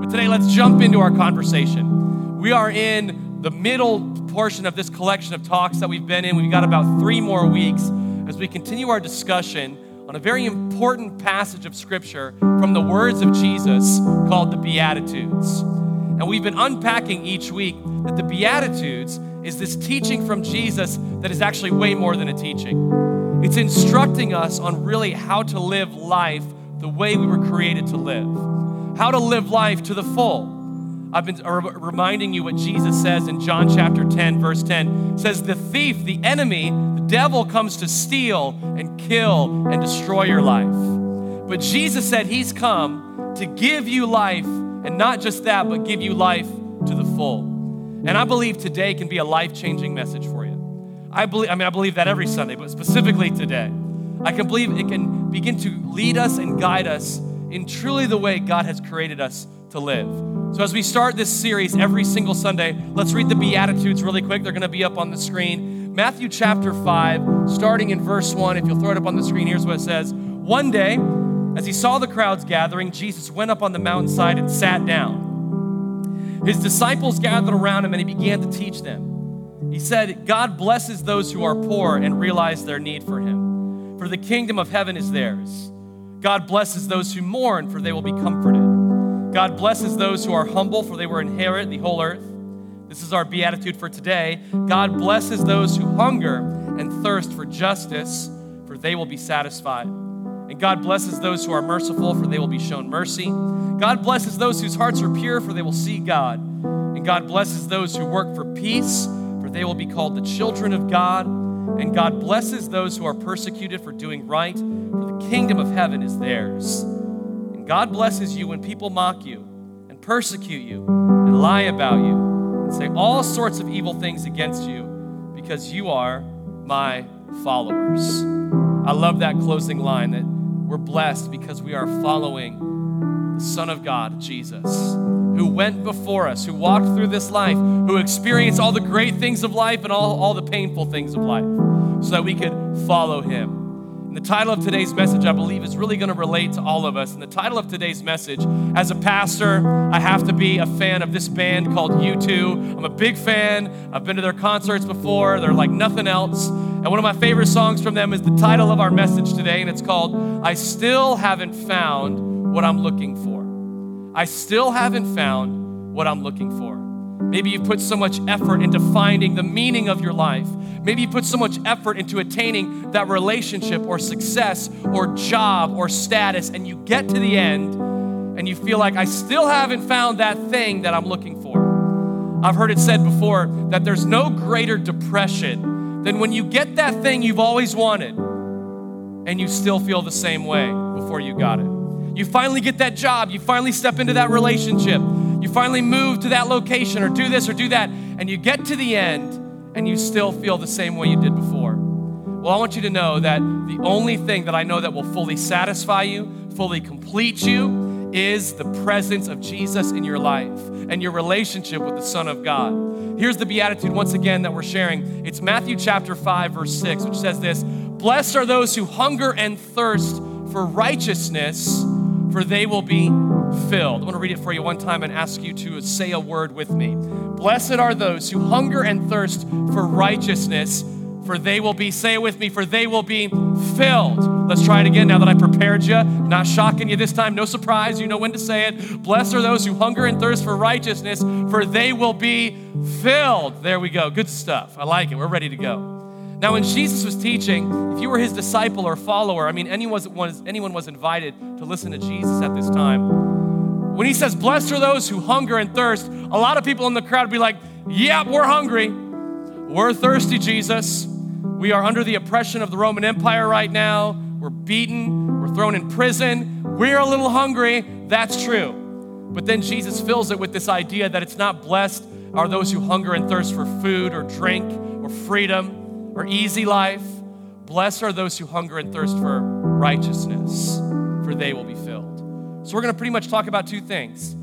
But today, let's jump into our conversation. We are in the middle portion of this collection of talks that we've been in. We've got about three more weeks as we continue our discussion on a very important passage of Scripture from the words of Jesus called the Beatitudes. And we've been unpacking each week that the Beatitudes is this teaching from Jesus that is actually way more than a teaching. It's instructing us on really how to live life the way we were created to live, how to live life to the full. I've been reminding you what Jesus says in John chapter 10, verse 10. It says, The thief, the enemy, the devil comes to steal and kill and destroy your life. But Jesus said he's come to give you life and not just that, but give you life to the full. And I believe today can be a life changing message for you. I believe, I mean, I believe that every Sunday, but specifically today. I can believe it can begin to lead us and guide us in truly the way God has created us to live. So, as we start this series every single Sunday, let's read the Beatitudes really quick. They're going to be up on the screen. Matthew chapter 5, starting in verse 1. If you'll throw it up on the screen, here's what it says One day, as he saw the crowds gathering, Jesus went up on the mountainside and sat down. His disciples gathered around him and he began to teach them. He said, God blesses those who are poor and realize their need for him, for the kingdom of heaven is theirs. God blesses those who mourn, for they will be comforted. God blesses those who are humble, for they will inherit the whole earth. This is our beatitude for today. God blesses those who hunger and thirst for justice, for they will be satisfied. And God blesses those who are merciful, for they will be shown mercy. God blesses those whose hearts are pure, for they will see God. And God blesses those who work for peace, for they will be called the children of God. And God blesses those who are persecuted for doing right, for the kingdom of heaven is theirs. And God blesses you when people mock you and persecute you and lie about you and say all sorts of evil things against you because you are my followers. I love that closing line that we're blessed because we are following the Son of God, Jesus, who went before us, who walked through this life, who experienced all the great things of life and all, all the painful things of life, so that we could follow him. And the title of today's message, I believe, is really going to relate to all of us. And the title of today's message, as a pastor, I have to be a fan of this band called U2. I'm a big fan. I've been to their concerts before, they're like nothing else. And one of my favorite songs from them is the title of our message today, and it's called I Still Haven't Found What I'm Looking For. I still haven't found what I'm looking for. Maybe you've put so much effort into finding the meaning of your life. Maybe you put so much effort into attaining that relationship or success or job or status, and you get to the end and you feel like, I still haven't found that thing that I'm looking for. I've heard it said before that there's no greater depression than when you get that thing you've always wanted and you still feel the same way before you got it. You finally get that job, you finally step into that relationship, you finally move to that location or do this or do that, and you get to the end and you still feel the same way you did before. Well, I want you to know that the only thing that I know that will fully satisfy you, fully complete you, is the presence of Jesus in your life and your relationship with the Son of God. Here's the beatitude once again that we're sharing. It's Matthew chapter 5, verse 6, which says this Blessed are those who hunger and thirst for righteousness for they will be filled. I want to read it for you one time and ask you to say a word with me. Blessed are those who hunger and thirst for righteousness, for they will be, say it with me, for they will be filled. Let's try it again now that I prepared you. Not shocking you this time, no surprise, you know when to say it. Blessed are those who hunger and thirst for righteousness, for they will be filled. There we go. Good stuff. I like it. We're ready to go. Now, when Jesus was teaching, if you were his disciple or follower, I mean, anyone was, anyone was invited to listen to Jesus at this time. When he says, Blessed are those who hunger and thirst, a lot of people in the crowd would be like, Yeah, we're hungry. We're thirsty, Jesus. We are under the oppression of the Roman Empire right now. We're beaten. We're thrown in prison. We're a little hungry. That's true. But then Jesus fills it with this idea that it's not blessed are those who hunger and thirst for food or drink or freedom or easy life. Blessed are those who hunger and thirst for righteousness, for they will be filled. So, we're going to pretty much talk about two things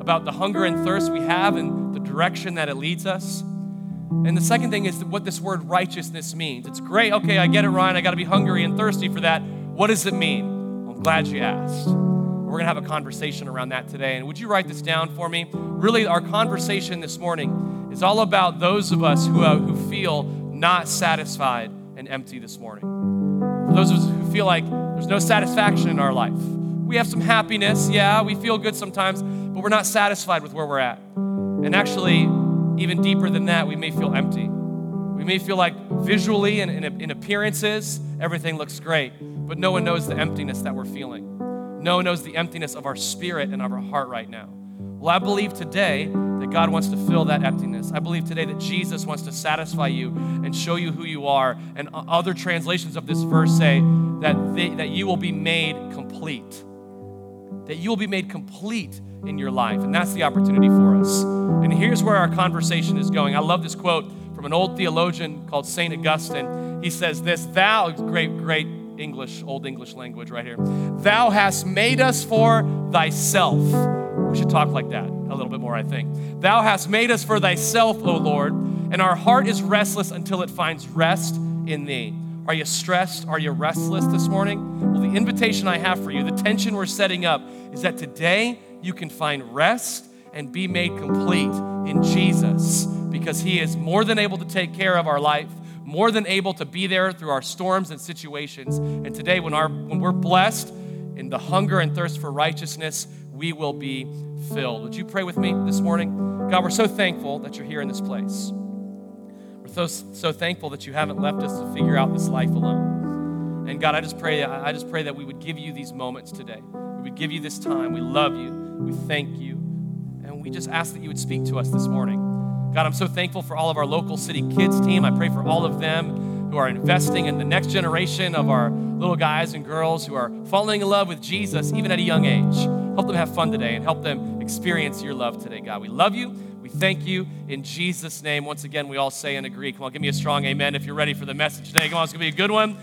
about the hunger and thirst we have and the direction that it leads us. And the second thing is what this word righteousness means. It's great. Okay, I get it, Ryan. I got to be hungry and thirsty for that. What does it mean? I'm glad you asked. We're going to have a conversation around that today. And would you write this down for me? Really, our conversation this morning is all about those of us who, uh, who feel not satisfied and empty this morning. For those of us who feel like there's no satisfaction in our life. We have some happiness, yeah, we feel good sometimes, but we're not satisfied with where we're at. And actually, even deeper than that, we may feel empty. We may feel like visually and in, in, appearances, everything looks great, but no one knows the emptiness that we're feeling. No one knows the emptiness of our spirit and of our heart right now. Well, I believe today that God wants to fill that emptiness. I believe today that Jesus wants to satisfy you and show you who you are. And other translations of this verse say that, they, that you will be made complete. That you will be made complete in your life. And that's the opportunity for us. And here's where our conversation is going. I love this quote from an old theologian called St. Augustine. He says this Thou, great, great English, old English language right here, Thou hast made us for thyself. We should talk like that a little bit more, I think. Thou hast made us for thyself, O Lord, and our heart is restless until it finds rest in thee. Are you stressed? Are you restless this morning? Well, the invitation I have for you, the tension we're setting up, is that today you can find rest and be made complete in Jesus because He is more than able to take care of our life, more than able to be there through our storms and situations. And today, when, our, when we're blessed in the hunger and thirst for righteousness, we will be filled. Would you pray with me this morning? God, we're so thankful that you're here in this place. We're so, so thankful that you haven't left us to figure out this life alone. And God, I just pray, I just pray that we would give you these moments today. We would give you this time. We love you. We thank you. And we just ask that you would speak to us this morning. God, I'm so thankful for all of our local city kids team. I pray for all of them who are investing in the next generation of our little guys and girls who are falling in love with Jesus even at a young age. Help them have fun today and help them experience your love today, God. We love you. We thank you in Jesus' name. Once again, we all say and agree. Come on, give me a strong amen if you're ready for the message today. Come on, it's going to be a good one.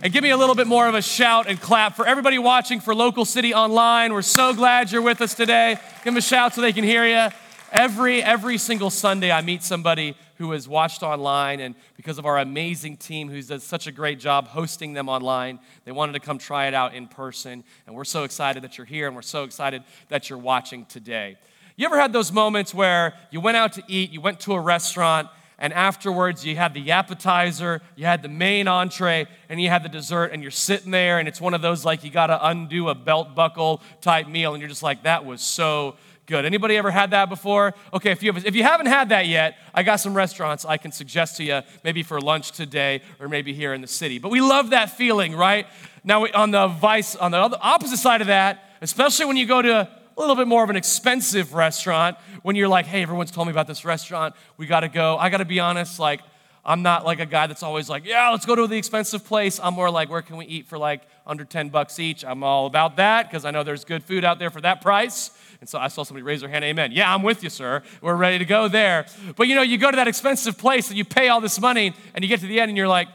And give me a little bit more of a shout and clap for everybody watching for Local City Online. We're so glad you're with us today. Give them a shout so they can hear you. Every, every single Sunday, I meet somebody who has watched online, and because of our amazing team who does such a great job hosting them online, they wanted to come try it out in person. And we're so excited that you're here, and we're so excited that you're watching today. You ever had those moments where you went out to eat, you went to a restaurant, and afterwards you had the appetizer, you had the main entree, and you had the dessert, and you're sitting there, and it's one of those like you gotta undo a belt buckle type meal, and you're just like, that was so good. Anybody ever had that before? Okay, if you, have, if you haven't had that yet, I got some restaurants I can suggest to you, maybe for lunch today or maybe here in the city. But we love that feeling, right? Now, on the vice, on the opposite side of that, especially when you go to a little bit more of an expensive restaurant, when you're like, hey, everyone's told me about this restaurant, we gotta go. I gotta be honest, like, I'm not like a guy that's always like, yeah, let's go to the expensive place. I'm more like, where can we eat for like under 10 bucks each? I'm all about that because I know there's good food out there for that price. And so I saw somebody raise their hand, amen. Yeah, I'm with you, sir. We're ready to go there. But you know, you go to that expensive place and you pay all this money and you get to the end and you're like,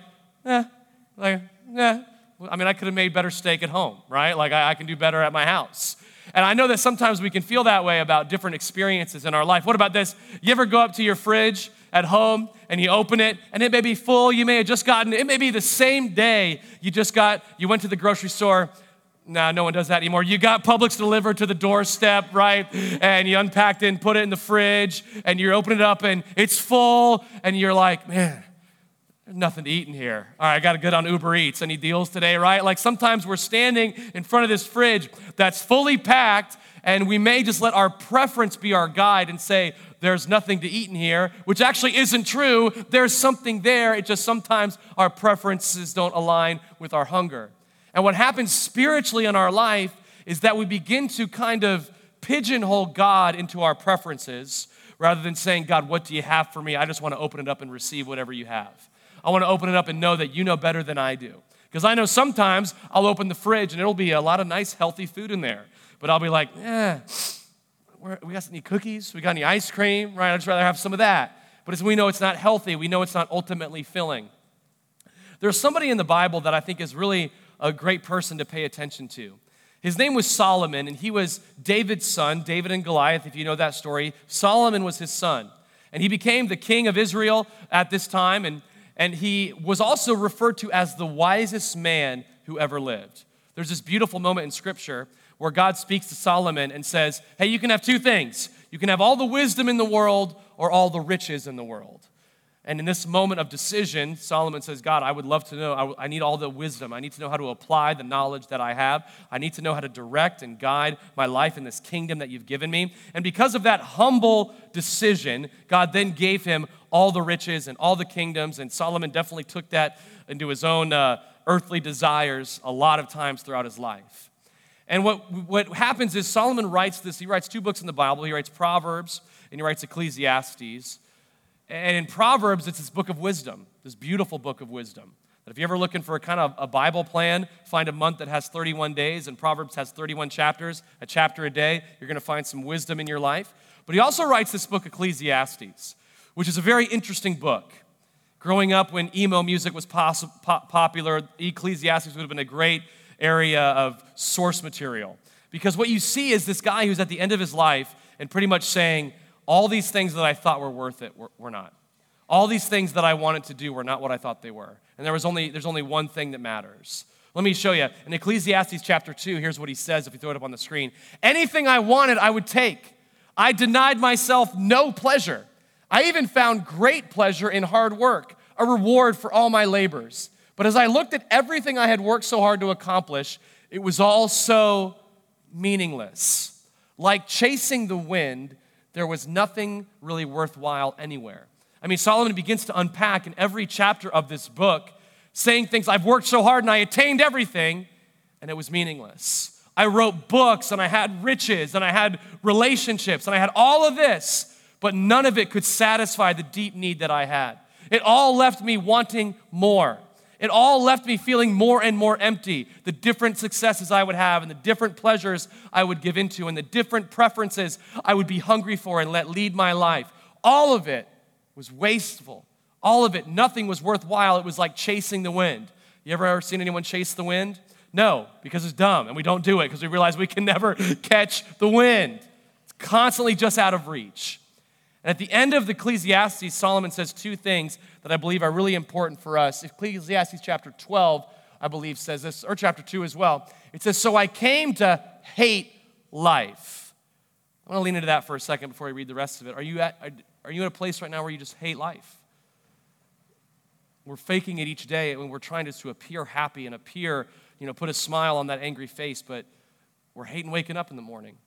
eh, like, eh. I mean, I could have made better steak at home, right? Like, I, I can do better at my house. And I know that sometimes we can feel that way about different experiences in our life. What about this? You ever go up to your fridge at home and you open it and it may be full. You may have just gotten, it may be the same day you just got, you went to the grocery store no, no one does that anymore. You got Publix delivered to the doorstep, right? And you unpacked it and put it in the fridge, and you open it up and it's full, and you're like, man, nothing to eat in here. All right, I got to get on Uber Eats. Any deals today, right? Like sometimes we're standing in front of this fridge that's fully packed, and we may just let our preference be our guide and say, there's nothing to eat in here, which actually isn't true. There's something there. It just sometimes our preferences don't align with our hunger. And what happens spiritually in our life is that we begin to kind of pigeonhole God into our preferences rather than saying, God, what do you have for me? I just want to open it up and receive whatever you have. I want to open it up and know that you know better than I do. Because I know sometimes I'll open the fridge and it'll be a lot of nice, healthy food in there. But I'll be like, eh, we got any cookies? We got any ice cream? Right? I'd just rather have some of that. But as we know it's not healthy, we know it's not ultimately filling. There's somebody in the Bible that I think is really a great person to pay attention to. His name was Solomon, and he was David's son, David and Goliath, if you know that story. Solomon was his son. And he became the king of Israel at this time, and, and he was also referred to as the wisest man who ever lived. There's this beautiful moment in Scripture where God speaks to Solomon and says, Hey, you can have two things. You can have all the wisdom in the world or all the riches in the world. And in this moment of decision, Solomon says, God, I would love to know. I, need all the wisdom. I need to know how to apply the knowledge that I have. I need to know how to direct and guide my life in this kingdom that you've given me. And because of that humble decision, God then gave him all the riches and all the kingdoms. And Solomon definitely took that into his own uh, earthly desires a lot of times throughout his life. And what, what happens is Solomon writes this, he writes two books in the Bible. He writes Proverbs and he writes Ecclesiastes. And in Proverbs, it's this book of wisdom, this beautiful book of wisdom. That if you're ever looking for a kind of a Bible plan, find a month that has 31 days, and Proverbs has 31 chapters, a chapter a day, you're going to find some wisdom in your life. But he also writes this book, Ecclesiastes, which is a very interesting book. Growing up when emo music was pos- popular, Ecclesiastes would have been a great area of source material. Because what you see is this guy who's at the end of his life and pretty much saying, all these things that I thought were worth it were, were not. All these things that I wanted to do were not what I thought they were. And there was only, there's only one thing that matters. Let me show you. In Ecclesiastes chapter 2, here's what he says if you throw it up on the screen Anything I wanted, I would take. I denied myself no pleasure. I even found great pleasure in hard work, a reward for all my labors. But as I looked at everything I had worked so hard to accomplish, it was all so meaningless. Like chasing the wind, there was nothing really worthwhile anywhere. I mean, Solomon begins to unpack in every chapter of this book, saying things I've worked so hard and I attained everything, and it was meaningless. I wrote books and I had riches and I had relationships and I had all of this, but none of it could satisfy the deep need that I had. It all left me wanting more. It all left me feeling more and more empty. The different successes I would have, and the different pleasures I would give into, and the different preferences I would be hungry for and let lead my life. All of it was wasteful. All of it, nothing was worthwhile. It was like chasing the wind. You ever ever seen anyone chase the wind? No, because it's dumb, and we don't do it because we realize we can never catch the wind. It's constantly just out of reach. And at the end of the Ecclesiastes, Solomon says two things that I believe are really important for us. Ecclesiastes chapter 12, I believe, says this, or chapter 2 as well. It says, So I came to hate life. I want to lean into that for a second before we read the rest of it. Are you at, are you in a place right now where you just hate life? We're faking it each day and we're trying to, to appear happy and appear, you know, put a smile on that angry face, but we're hating waking up in the morning.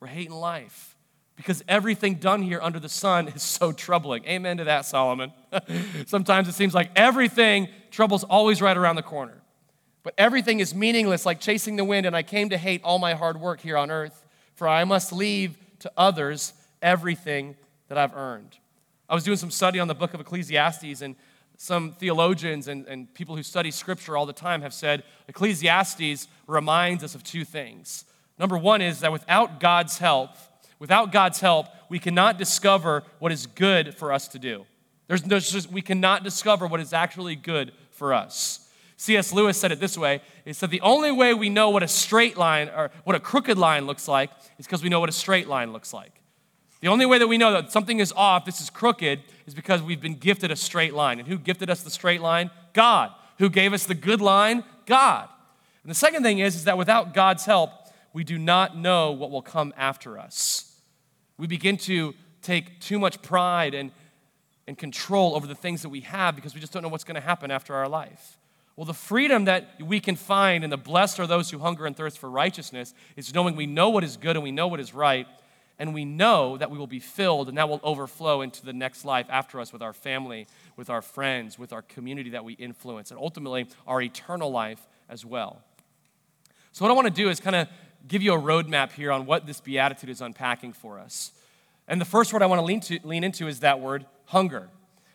We're hating life because everything done here under the sun is so troubling. Amen to that, Solomon. Sometimes it seems like everything, trouble's always right around the corner. But everything is meaningless, like chasing the wind, and I came to hate all my hard work here on earth, for I must leave to others everything that I've earned. I was doing some study on the book of Ecclesiastes, and some theologians and, and people who study scripture all the time have said Ecclesiastes reminds us of two things. Number one is that without God's help, Without God's help, we cannot discover what is good for us to do. There's, there's just, we cannot discover what is actually good for us. C.S. Lewis said it this way He said, The only way we know what a straight line or what a crooked line looks like is because we know what a straight line looks like. The only way that we know that something is off, this is crooked, is because we've been gifted a straight line. And who gifted us the straight line? God. Who gave us the good line? God. And the second thing is, is that without God's help, we do not know what will come after us. We begin to take too much pride and, and control over the things that we have because we just don't know what's going to happen after our life. Well, the freedom that we can find and the blessed are those who hunger and thirst for righteousness is knowing we know what is good and we know what is right, and we know that we will be filled and that will overflow into the next life after us with our family, with our friends, with our community that we influence, and ultimately our eternal life as well. So, what I want to do is kind of give you a roadmap here on what this beatitude is unpacking for us. And the first word I want to lean, to, lean into is that word hunger.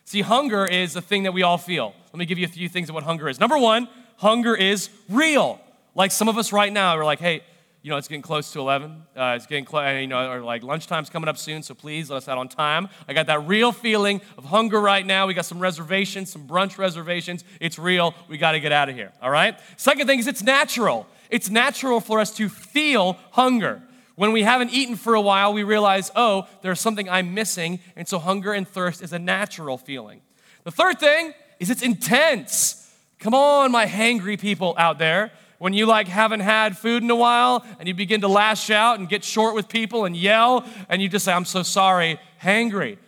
See, hunger is a thing that we all feel. Let me give you a few things of what hunger is. Number one, hunger is real. Like some of us right now, we're like, hey, you know, it's getting close to 11. Uh, it's getting close, you know, or like lunchtime's coming up soon, so please let us out on time. I got that real feeling of hunger right now. We got some reservations, some brunch reservations. It's real. We got to get out of here, all right? Second thing is it's natural. It's natural for us to feel hunger. When we haven't eaten for a while, we realize, oh, there's something I'm missing. And so hunger and thirst is a natural feeling. The third thing is it's intense. Come on, my hangry people out there. When you like haven't had food in a while and you begin to lash out and get short with people and yell and you just say, I'm so sorry, hangry.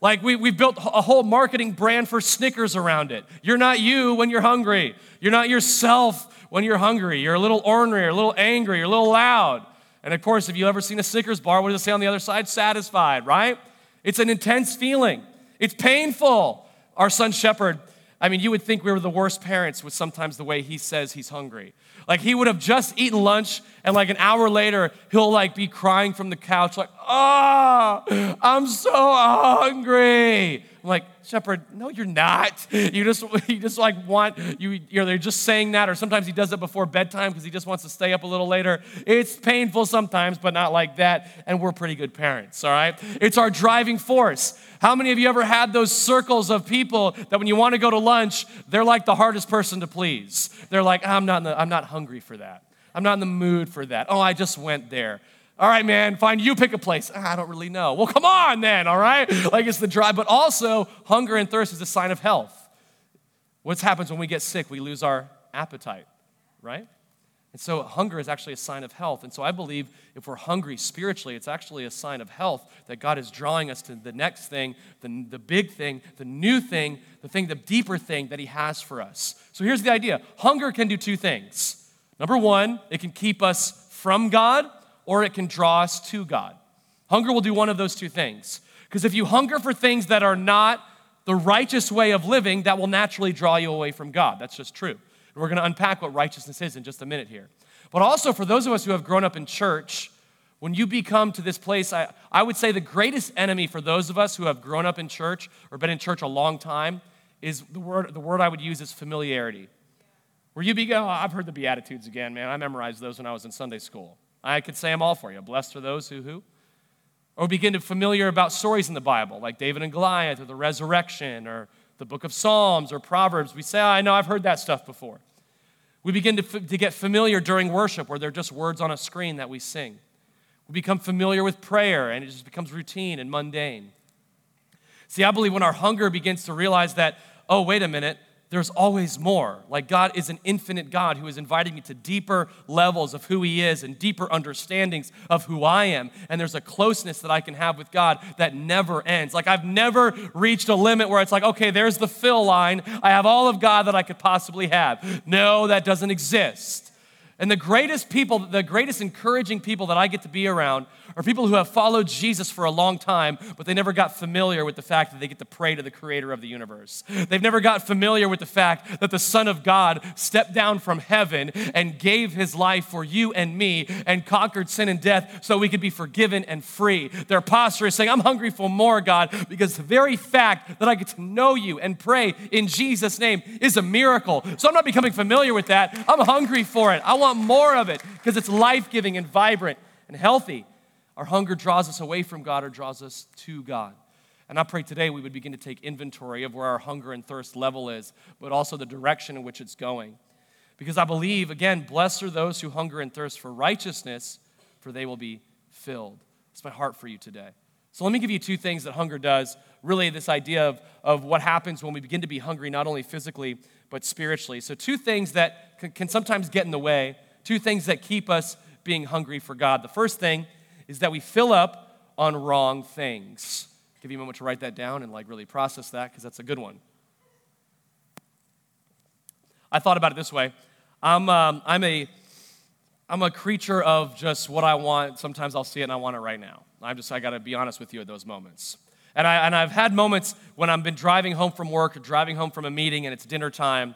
Like we, we've built a whole marketing brand for Snickers around it. You're not you when you're hungry. You're not yourself when you're hungry. You're a little ornery, or a little angry, or a little loud. And of course, if you've ever seen a Snickers bar, what does it say on the other side? Satisfied, right? It's an intense feeling. It's painful. Our son Shepherd, I mean, you would think we were the worst parents with sometimes the way he says he's hungry. Like he would have just eaten lunch and like an hour later he'll like be crying from the couch like, "Ah, oh, I'm so hungry." I'm like, Shepherd, no, you're not. You just, you just like want, you, you're, they're just saying that, or sometimes he does it before bedtime because he just wants to stay up a little later. It's painful sometimes, but not like that. And we're pretty good parents, all right? It's our driving force. How many of you ever had those circles of people that when you want to go to lunch, they're like the hardest person to please? They're like, I'm not, the, I'm not hungry for that. I'm not in the mood for that. Oh, I just went there. All right, man, fine, you pick a place. Ah, I don't really know. Well, come on then, all right? Like it's the drive, but also hunger and thirst is a sign of health. What happens when we get sick? We lose our appetite, right? And so hunger is actually a sign of health. And so I believe if we're hungry spiritually, it's actually a sign of health that God is drawing us to the next thing, the, the big thing, the new thing, the thing, the deeper thing that He has for us. So here's the idea hunger can do two things. Number one, it can keep us from God or it can draw us to God. Hunger will do one of those two things. Because if you hunger for things that are not the righteous way of living, that will naturally draw you away from God. That's just true. And we're going to unpack what righteousness is in just a minute here. But also, for those of us who have grown up in church, when you become to this place, I, I would say the greatest enemy for those of us who have grown up in church or been in church a long time is the word, the word I would use is familiarity. Where you begin, oh, I've heard the Beatitudes again, man. I memorized those when I was in Sunday school. I could say them all for you. Blessed are those who who? Or begin to familiar about stories in the Bible, like David and Goliath, or the resurrection, or the book of Psalms, or Proverbs. We say, oh, I know, I've heard that stuff before. We begin to, to get familiar during worship, where they're just words on a screen that we sing. We become familiar with prayer, and it just becomes routine and mundane. See, I believe when our hunger begins to realize that, oh, wait a minute, there's always more. Like God is an infinite God who is inviting me to deeper levels of who He is and deeper understandings of who I am. And there's a closeness that I can have with God that never ends. Like I've never reached a limit where it's like, okay, there's the fill line. I have all of God that I could possibly have. No, that doesn't exist. And the greatest people, the greatest encouraging people that I get to be around are people who have followed Jesus for a long time, but they never got familiar with the fact that they get to pray to the creator of the universe. They've never got familiar with the fact that the Son of God stepped down from heaven and gave his life for you and me and conquered sin and death so we could be forgiven and free. Their posture is saying, I'm hungry for more, God, because the very fact that I get to know you and pray in Jesus' name is a miracle. So I'm not becoming familiar with that. I'm hungry for it. I want more of it because it's life giving and vibrant and healthy. Our hunger draws us away from God or draws us to God. And I pray today we would begin to take inventory of where our hunger and thirst level is, but also the direction in which it's going. Because I believe, again, blessed are those who hunger and thirst for righteousness, for they will be filled. It's my heart for you today. So let me give you two things that hunger does. Really, this idea of, of what happens when we begin to be hungry, not only physically, but spiritually. So, two things that can, can sometimes get in the way, two things that keep us being hungry for God. The first thing is that we fill up on wrong things. Give you a moment to write that down and like really process that because that's a good one. I thought about it this way. I'm, um, I'm, a, I'm a creature of just what I want. Sometimes I'll see it and I want it right now. I'm just, I got to be honest with you at those moments. And, I, and I've had moments when I've been driving home from work or driving home from a meeting and it's dinner time.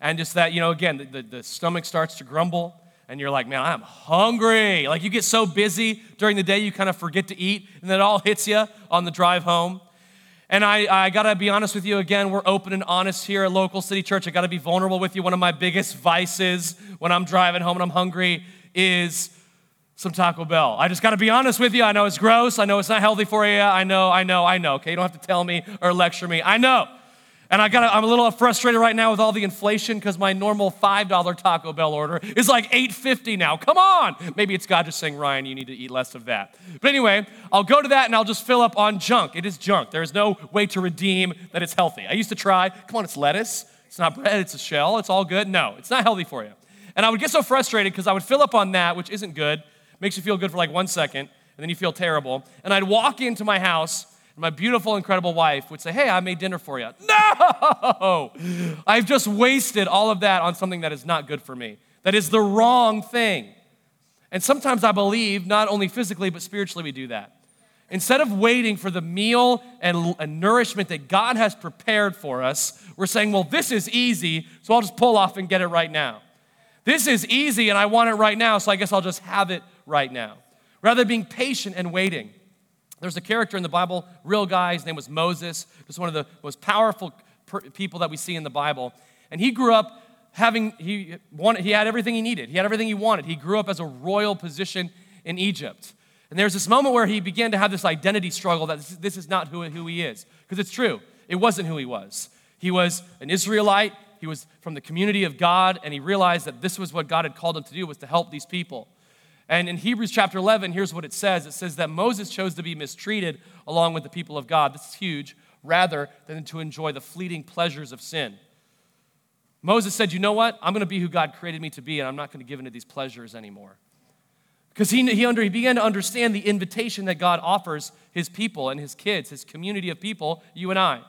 And just that, you know, again, the, the, the stomach starts to grumble and you're like, man, I'm hungry. Like you get so busy during the day, you kind of forget to eat, and then it all hits you on the drive home. And I, I gotta be honest with you again, we're open and honest here at Local City Church. I gotta be vulnerable with you. One of my biggest vices when I'm driving home and I'm hungry is some Taco Bell. I just gotta be honest with you. I know it's gross. I know it's not healthy for you. I know, I know, I know. Okay, you don't have to tell me or lecture me. I know. And I got I'm a little frustrated right now with all the inflation because my normal $5 Taco Bell order is like $8.50 now. Come on. Maybe it's God just saying, Ryan, you need to eat less of that. But anyway, I'll go to that and I'll just fill up on junk. It is junk. There is no way to redeem that it's healthy. I used to try, come on, it's lettuce. It's not bread, it's a shell. It's all good. No, it's not healthy for you. And I would get so frustrated because I would fill up on that, which isn't good, makes you feel good for like one second, and then you feel terrible. And I'd walk into my house, and my beautiful, incredible wife would say, Hey, I made dinner for you. No! I've just wasted all of that on something that is not good for me, that is the wrong thing. And sometimes I believe, not only physically, but spiritually, we do that. Instead of waiting for the meal and, and, nourishment that God has prepared for us, we're saying, well, this is easy, so I'll just pull off and get it right now. This is easy and I want it right now, so I guess I'll just have it right now. Rather than being patient and waiting. There's a character in the Bible, real guy, his name was Moses, just one of the most powerful people that we see in the Bible. And he grew up having, he, wanted, he had everything he needed, he had everything he wanted. He grew up as a royal position in Egypt. And there's this moment where he began to have this identity struggle that this, this is not who, who he is. Because it's true, it wasn't who he was. He was an Israelite, he was from the community of God, and he realized that this was what God had called him to do, was to help these people. And in Hebrews chapter 11, here's what it says it says that Moses chose to be mistreated along with the people of God. This is huge, rather than to enjoy the fleeting pleasures of sin. Moses said, You know what? I'm going to be who God created me to be, and I'm not going to give into these pleasures anymore. Because he, he, under, he began to understand the invitation that God offers his people and his kids, his community of people, you and I.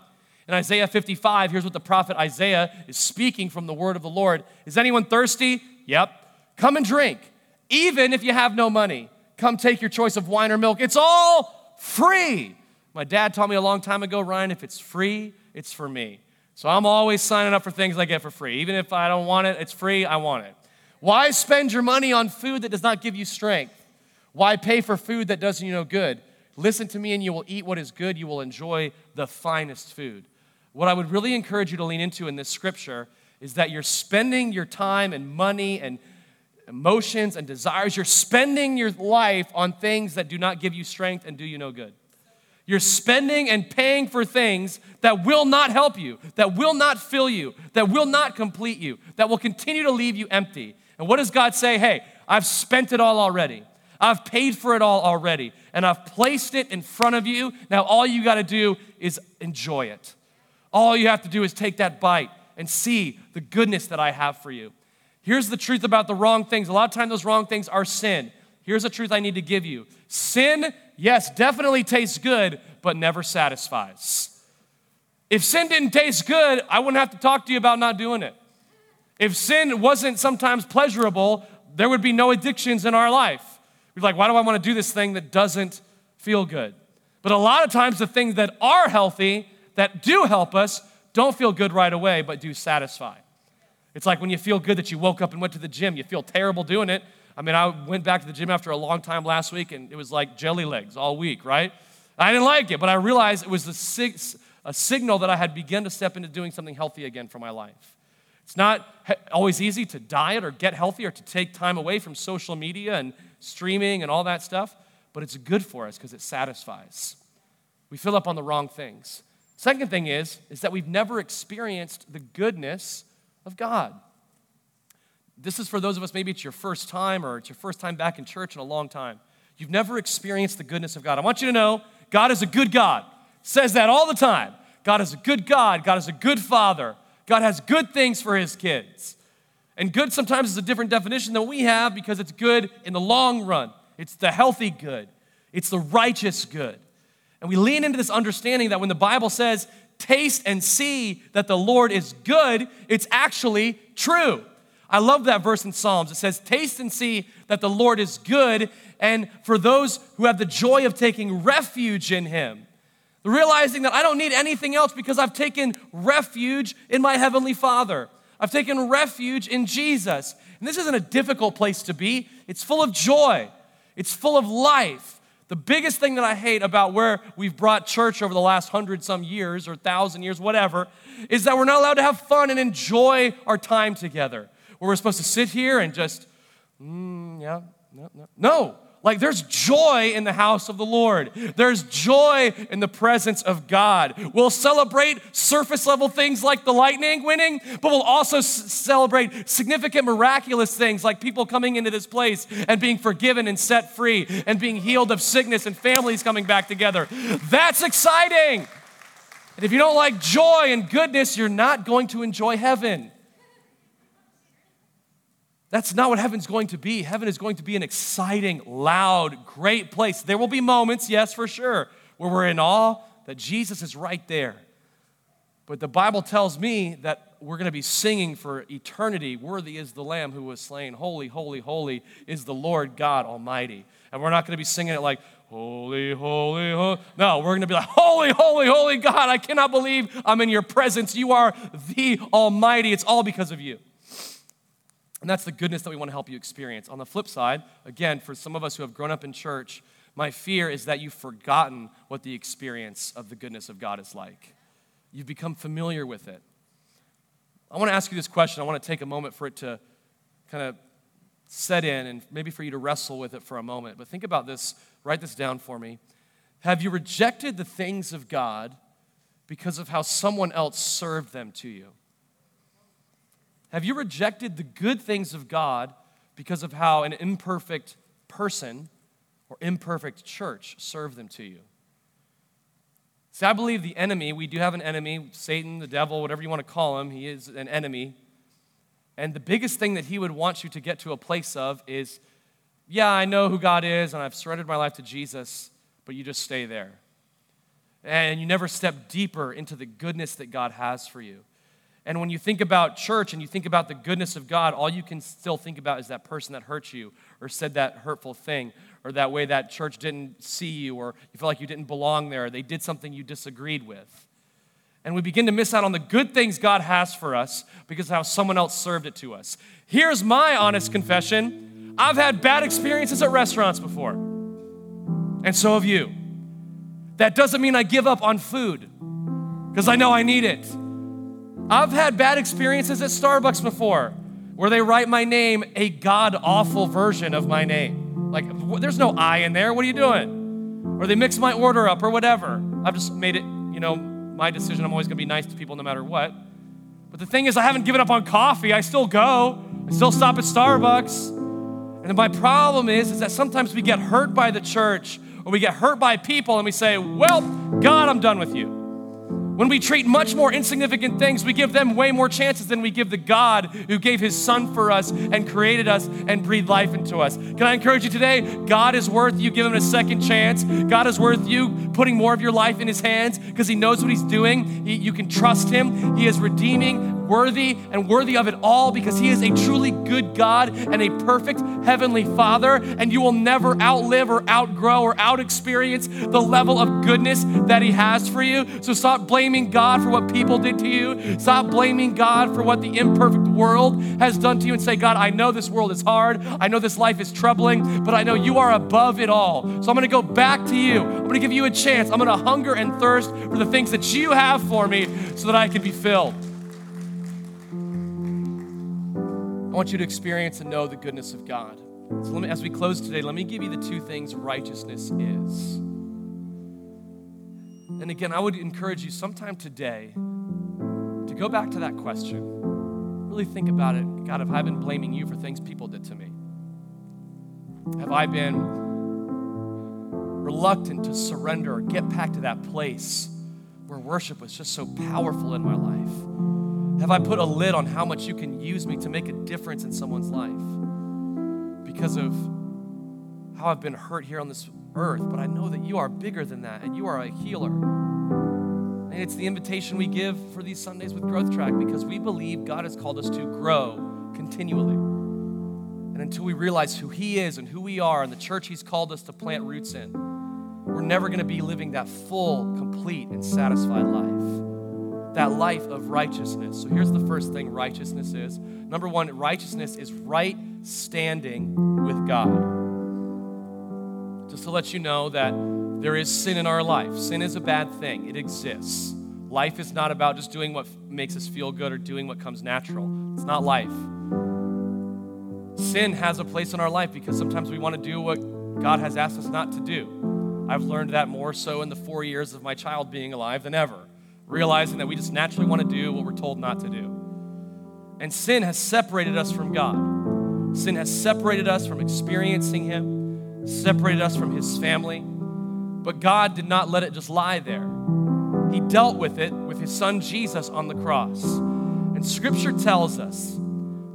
In Isaiah 55, here's what the prophet Isaiah is speaking from the word of the Lord Is anyone thirsty? Yep. Come and drink. Even if you have no money, come take your choice of wine or milk. It's all free. My dad taught me a long time ago, Ryan, if it's free, it's for me. So I'm always signing up for things I get for free. Even if I don't want it, it's free, I want it. Why spend your money on food that does not give you strength? Why pay for food that doesn't you no good? Listen to me and you will eat what is good. You will enjoy the finest food. What I would really encourage you to lean into in this scripture is that you're spending your time and money and emotions and desires, you're spending your life on things that do not give you strength and do you no good. You're spending and paying for things that will not help you, that will not fill you, that will not complete you, that will continue to leave you empty. And what does God say? Hey, I've spent it all already. I've paid for it all already. And I've placed it in front of you. Now, all you got to do is enjoy it. All you have to do is take that bite and see the goodness that I have for you. Here's the truth about the wrong things. A lot of times, those wrong things are sin. Here's the truth I need to give you sin, yes, definitely tastes good, but never satisfies. If sin didn't taste good, I wouldn't have to talk to you about not doing it. If sin wasn't sometimes pleasurable, there would be no addictions in our life. We're like, why do I want to do this thing that doesn't feel good? But a lot of times, the things that are healthy, that do help us, don't feel good right away, but do satisfy. It's like when you feel good that you woke up and went to the gym. You feel terrible doing it. I mean, I went back to the gym after a long time last week, and it was like jelly legs all week, right? I didn't like it, but I realized it was a, sig- a signal that I had begun to step into doing something healthy again for my life. It's not always easy to diet or get healthy or to take time away from social media and streaming and all that stuff, but it's good for us because it satisfies. We fill up on the wrong things. Second thing is, is that we've never experienced the goodness of God. This is for those of us, maybe it's your first time or it's your first time back in church in a long time. You've never experienced the goodness of God. I want you to know God is a good God. Says that all the time. God is a good God. God is a good Father. God has good things for his kids. And good sometimes is a different definition than we have because it's good in the long run. It's the healthy good, it's the righteous good. And we lean into this understanding that when the Bible says, taste and see that the Lord is good, it's actually true. I love that verse in Psalms. It says, Taste and see that the Lord is good, and for those who have the joy of taking refuge in him realizing that I don't need anything else because I've taken refuge in my Heavenly Father. I've taken refuge in Jesus. And this isn't a difficult place to be, it's full of joy, it's full of life. The biggest thing that I hate about where we've brought church over the last hundred some years or thousand years, whatever, is that we're not allowed to have fun and enjoy our time together. Where we're supposed to sit here and just, mm, yeah, no, no. No, like there's joy in the house of the Lord. There's joy in the presence of God. We'll celebrate surface level things like the lightning winning, but we'll also s- celebrate significant miraculous things like people coming into this place and being forgiven and set free and being healed of sickness and families coming back together. That's exciting. And if you don't like joy and goodness, you're not going to enjoy heaven. That's not what heaven's going to be. Heaven is going to be an exciting, loud, great place. There will be moments, yes, for sure, where we're in awe that Jesus is right there. But the Bible tells me that we're going to be singing for eternity. Worthy is the Lamb who was slain. Holy, holy, holy is the Lord God Almighty. And we're not going to be singing it like, Holy, holy, holy. No, we're going to be like, Holy, holy, holy God. I cannot believe I'm in your presence. You are the Almighty. It's all because of you. And that's the goodness that we want to help you experience. On the flip side, again, for some of us who have grown up in church, my fear is that you've forgotten what the experience of the goodness of God is like. You've become familiar with it. I want to ask you this question. I want to take a moment for it to kind of set in and maybe for you to wrestle with it for a moment. But think about this, write this down for me. Have you rejected the things of God because of how someone else served them to you? Have you rejected the good things of God because of how an imperfect person or imperfect church served them to you? See, I believe the enemy, we do have an enemy, Satan, the devil, whatever you want to call him, he is an enemy. And the biggest thing that he would want you to get to a place of is, yeah, I know who God is and I've surrendered my life to Jesus, but you just stay there. And you never step deeper into the goodness that God has for you. And when you think about church and you think about the goodness of God, all you can still think about is that person that hurt you or said that hurtful thing or that way that church didn't see you or you feel like you didn't belong there. or They did something you disagreed with. And we begin to miss out on the good things God has for us because of how someone else served it to us. Here's my honest confession I've had bad experiences at restaurants before, and so have you. That doesn't mean I give up on food because I know I need it. I've had bad experiences at Starbucks before where they write my name a god awful version of my name. Like, there's no I in there. What are you doing? Or they mix my order up or whatever. I've just made it, you know, my decision. I'm always going to be nice to people no matter what. But the thing is, I haven't given up on coffee. I still go. I still stop at Starbucks. And my problem is, is that sometimes we get hurt by the church or we get hurt by people and we say, well, God, I'm done with you. When we treat much more insignificant things, we give them way more chances than we give the God who gave his son for us and created us and breathed life into us. Can I encourage you today? God is worth you giving him a second chance. God is worth you putting more of your life in his hands because he knows what he's doing. He, you can trust him. He is redeeming, worthy and worthy of it all because He is a truly good God and a perfect Heavenly Father. And you will never outlive or outgrow or out experience the level of goodness that He has for you. So stop blaming God for what people did to you. Stop blaming God for what the imperfect world has done to you and say, God, I know this world is hard. I know this life is troubling, but I know you are above it all. So I'm going to go back to you. I'm going to give you a chance. I'm going to hunger and thirst for the things that you have for me so that I can be filled. Want you to experience and know the goodness of God. So me, as we close today, let me give you the two things righteousness is. And again, I would encourage you sometime today to go back to that question. Really think about it. God, have I been blaming you for things people did to me? Have I been reluctant to surrender or get back to that place where worship was just so powerful in my life? Have I put a lid on how much you can use me to make a difference in someone's life? Because of how I've been hurt here on this earth, but I know that you are bigger than that and you are a healer. And it's the invitation we give for these Sundays with Growth Track because we believe God has called us to grow continually. And until we realize who He is and who we are and the church He's called us to plant roots in, we're never going to be living that full, complete, and satisfied life that life of righteousness. So here's the first thing righteousness is. Number one, righteousness is right standing with God. Just to let you know that there is sin in our life. Sin is a bad thing, it exists. Life is not about just doing what makes us feel good or doing what comes natural. It's not life. Sin has a place in our life because sometimes we want to do what God has asked us not to do. I've learned that more so in the four years of my child being alive than ever realizing that we just naturally want to do what we're told not to do. And sin has separated us from God. Sin has separated us from experiencing Him, separated us from His family. But God did not let it just lie there. He dealt with it with His Son Jesus on the cross. And Scripture tells us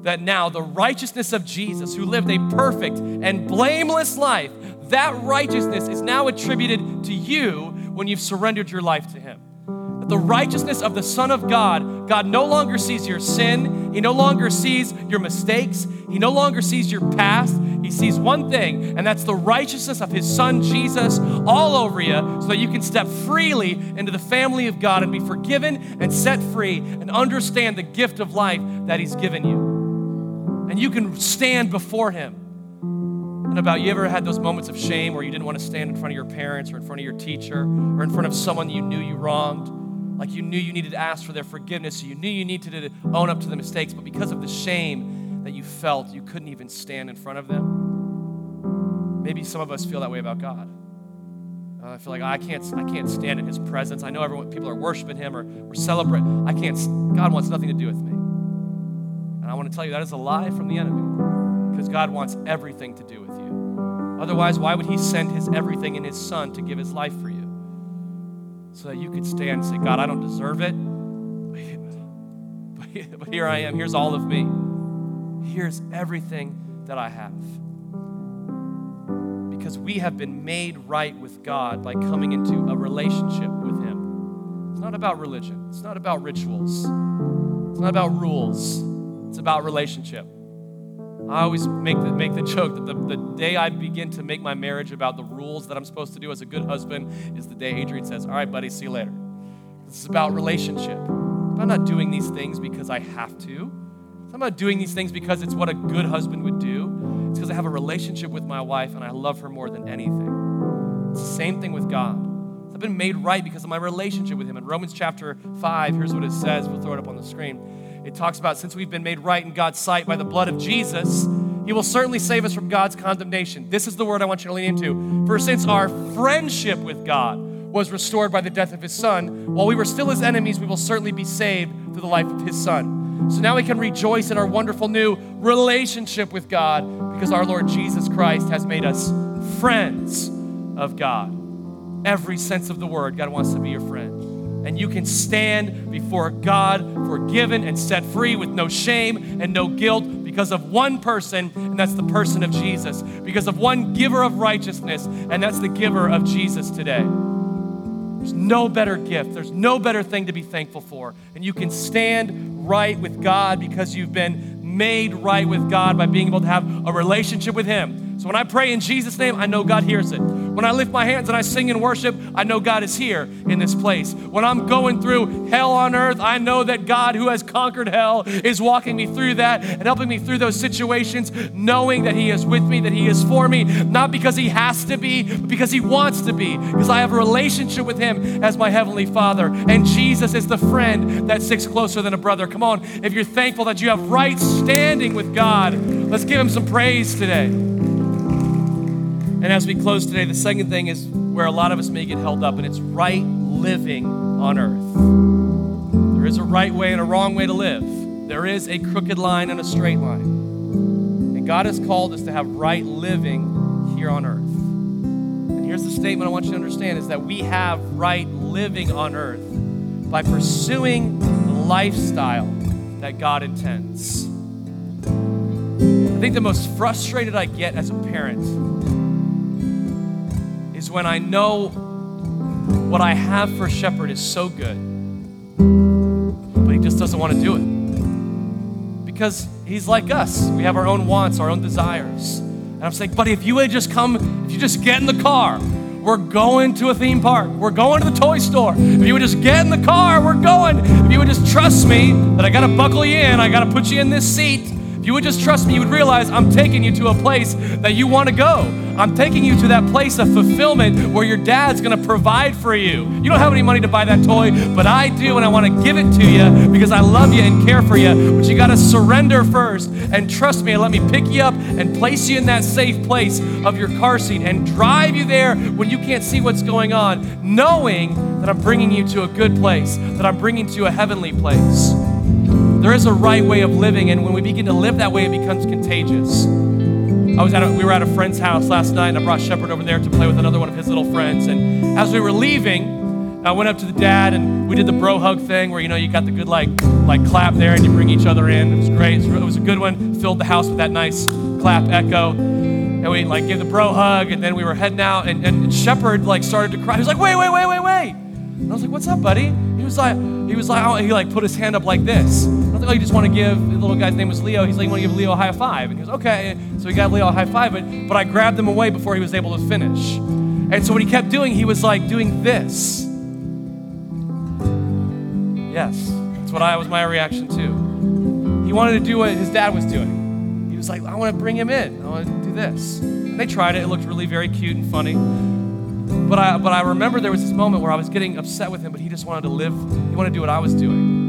that now the righteousness of Jesus, who lived a perfect and blameless life, that righteousness is now attributed to you when you've surrendered your life to Him. That the righteousness of the Son of God, God no longer sees your sin, He no longer sees your mistakes, He no longer sees your past. He sees one thing, and that's the righteousness of His Son Jesus all over you, so that you can step freely into the family of God and be forgiven and set free and understand the gift of life that He's given you and you can stand before Him. And about you ever had those moments of shame where you didn't want to stand in front of your parents or in front of your teacher or in front of someone you knew you wronged? Like you knew you needed to ask for their forgiveness, you knew you needed to own up to the mistakes, but because of the shame that you felt, you couldn't even stand in front of them. Maybe some of us feel that way about God. Uh, I feel like I can't, I can't stand in His presence. I know everyone, people are worshiping Him or we're celebrating. I can't. God wants nothing to do with me. And I want to tell you that is a lie from the enemy because God wants everything to do with you. Otherwise, why would He send His everything in His Son to give His life for you? So that you could stand and say, God, I don't deserve it, but here I am. Here's all of me. Here's everything that I have. Because we have been made right with God by coming into a relationship with Him. It's not about religion, it's not about rituals, it's not about rules. It's about relationship. I always make the, make the joke that the, the day I begin to make my marriage about the rules that I'm supposed to do as a good husband is the day Adrian says, All right, buddy, see you later. It's about relationship. I'm not doing these things because I have to. I'm not doing these things because it's what a good husband would do. It's because I have a relationship with my wife and I love her more than anything. It's the same thing with God. I've been made right because of my relationship with Him. In Romans chapter 5, here's what it says. We'll throw it up on the screen it talks about since we've been made right in God's sight by the blood of Jesus, He will certainly save us from God's condemnation. This is the word I want you to lean into. For since our friendship with God was restored by the death of His Son, while we were still His enemies, we will certainly be saved through the life of His Son. So now we can rejoice in our wonderful new relationship with God because our Lord Jesus Christ has made us friends of God. Every sense of the word, God wants to be your friend and you can stand before God forgiven and set free with no shame and no guilt because of one person, and that's the person of Jesus, because of one giver of righteousness, and that's the giver of Jesus today. There's no better gift, there's no better thing to be thankful for. And you can stand right with God because you've been made right with God by being able to have a relationship with Him. So when I pray in Jesus' name, I know God hears it. When I lift my hands and I sing in worship, I know God is here in this place. When I'm going through hell on earth, I know that God, who has conquered hell, is walking me through that and helping me through those situations, knowing that He is with me, that He is for me, not because He has to be, but because He wants to be, because I have a relationship with Him as my Heavenly Father. And Jesus is the friend that sticks closer than a brother. Come on, if you're thankful that you have right standing with God, let's give Him some praise today. And as we close today, the second thing is where a lot of us may get held up, and it's right living on earth. There is a right way and a wrong way to live, there is a crooked line and a straight line. And God has called us to have right living here on earth. And here's the statement I want you to understand is that we have right living on earth by pursuing the lifestyle that God intends. I think the most frustrated I get as a parent is when I know what I have for Shepherd is so good, but he just doesn't want to do it. Because he's like us. We have our own wants, our own desires. And I'm saying, buddy, if you would just come, if you just get in the car, we're going to a theme park. We're going to the toy store. If you would just get in the car, we're going. If you would just trust me that I got to buckle you in, I got to put you in this seat. If you would just trust me, you would realize I'm taking you to a place that you want to go. I'm taking you to that place of fulfillment where your dad's going to provide for you. You don't have any money to buy that toy, but I do, and I want to give it to you because I love you and care for you. But you got to surrender first and trust me and let me pick you up and place you in that safe place of your car seat and drive you there when you can't see what's going on, knowing that I'm bringing you to a good place, that I'm bringing you to a heavenly place. There is a right way of living, and when we begin to live that way, it becomes contagious. I was at a, we were at a friend's house last night, and I brought Shepard over there to play with another one of his little friends. And as we were leaving, I went up to the dad, and we did the bro hug thing, where you know you got the good like like clap there and you bring each other in. It was great. It was a good one. Filled the house with that nice clap echo. And we like give the bro hug, and then we were heading out, and, and Shepard like started to cry. He was like, wait, wait, wait, wait, wait. And I was like, what's up, buddy? He was like, he was like, he like put his hand up like this. Like, oh, you just want to give, the little guy's name was Leo. He's like, you want to give Leo a high five? And he goes, okay. So he got Leo a high five, but, but I grabbed him away before he was able to finish. And so what he kept doing, he was like doing this. Yes, that's what I was my reaction to. He wanted to do what his dad was doing. He was like, I want to bring him in. I want to do this. And they tried it. It looked really very cute and funny. But I, but I remember there was this moment where I was getting upset with him, but he just wanted to live, he wanted to do what I was doing.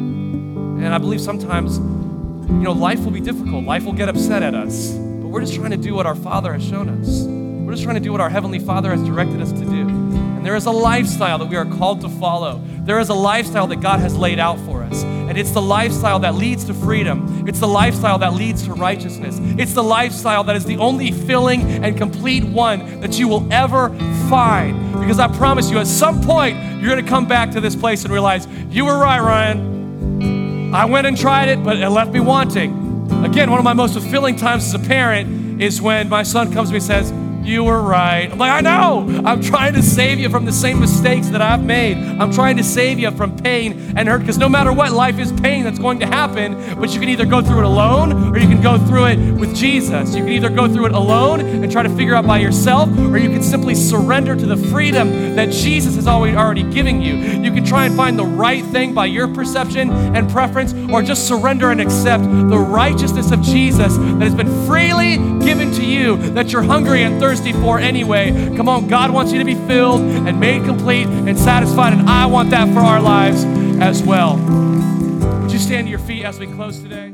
And I believe sometimes, you know, life will be difficult. Life will get upset at us. But we're just trying to do what our Father has shown us. We're just trying to do what our Heavenly Father has directed us to do. And there is a lifestyle that we are called to follow. There is a lifestyle that God has laid out for us. And it's the lifestyle that leads to freedom. It's the lifestyle that leads to righteousness. It's the lifestyle that is the only filling and complete one that you will ever find. Because I promise you, at some point, you're going to come back to this place and realize, you were right, Ryan. I went and tried it, but it left me wanting. Again, one of my most fulfilling times as a parent is when my son comes to me and says, you were right. I'm like, I know. I'm trying to save you from the same mistakes that I've made. I'm trying to save you from pain and hurt because no matter what, life is pain that's going to happen. But you can either go through it alone or you can go through it with Jesus. You can either go through it alone and try to figure out by yourself or you can simply surrender to the freedom that Jesus has already, already giving you. You can try and find the right thing by your perception and preference or just surrender and accept the righteousness of Jesus that has been freely given to you that you're hungry and thirsty thirsty for anyway. Come on, God wants you to be filled and made complete and satisfied, and I want that for our lives as well. Would you stand to your feet as we close today?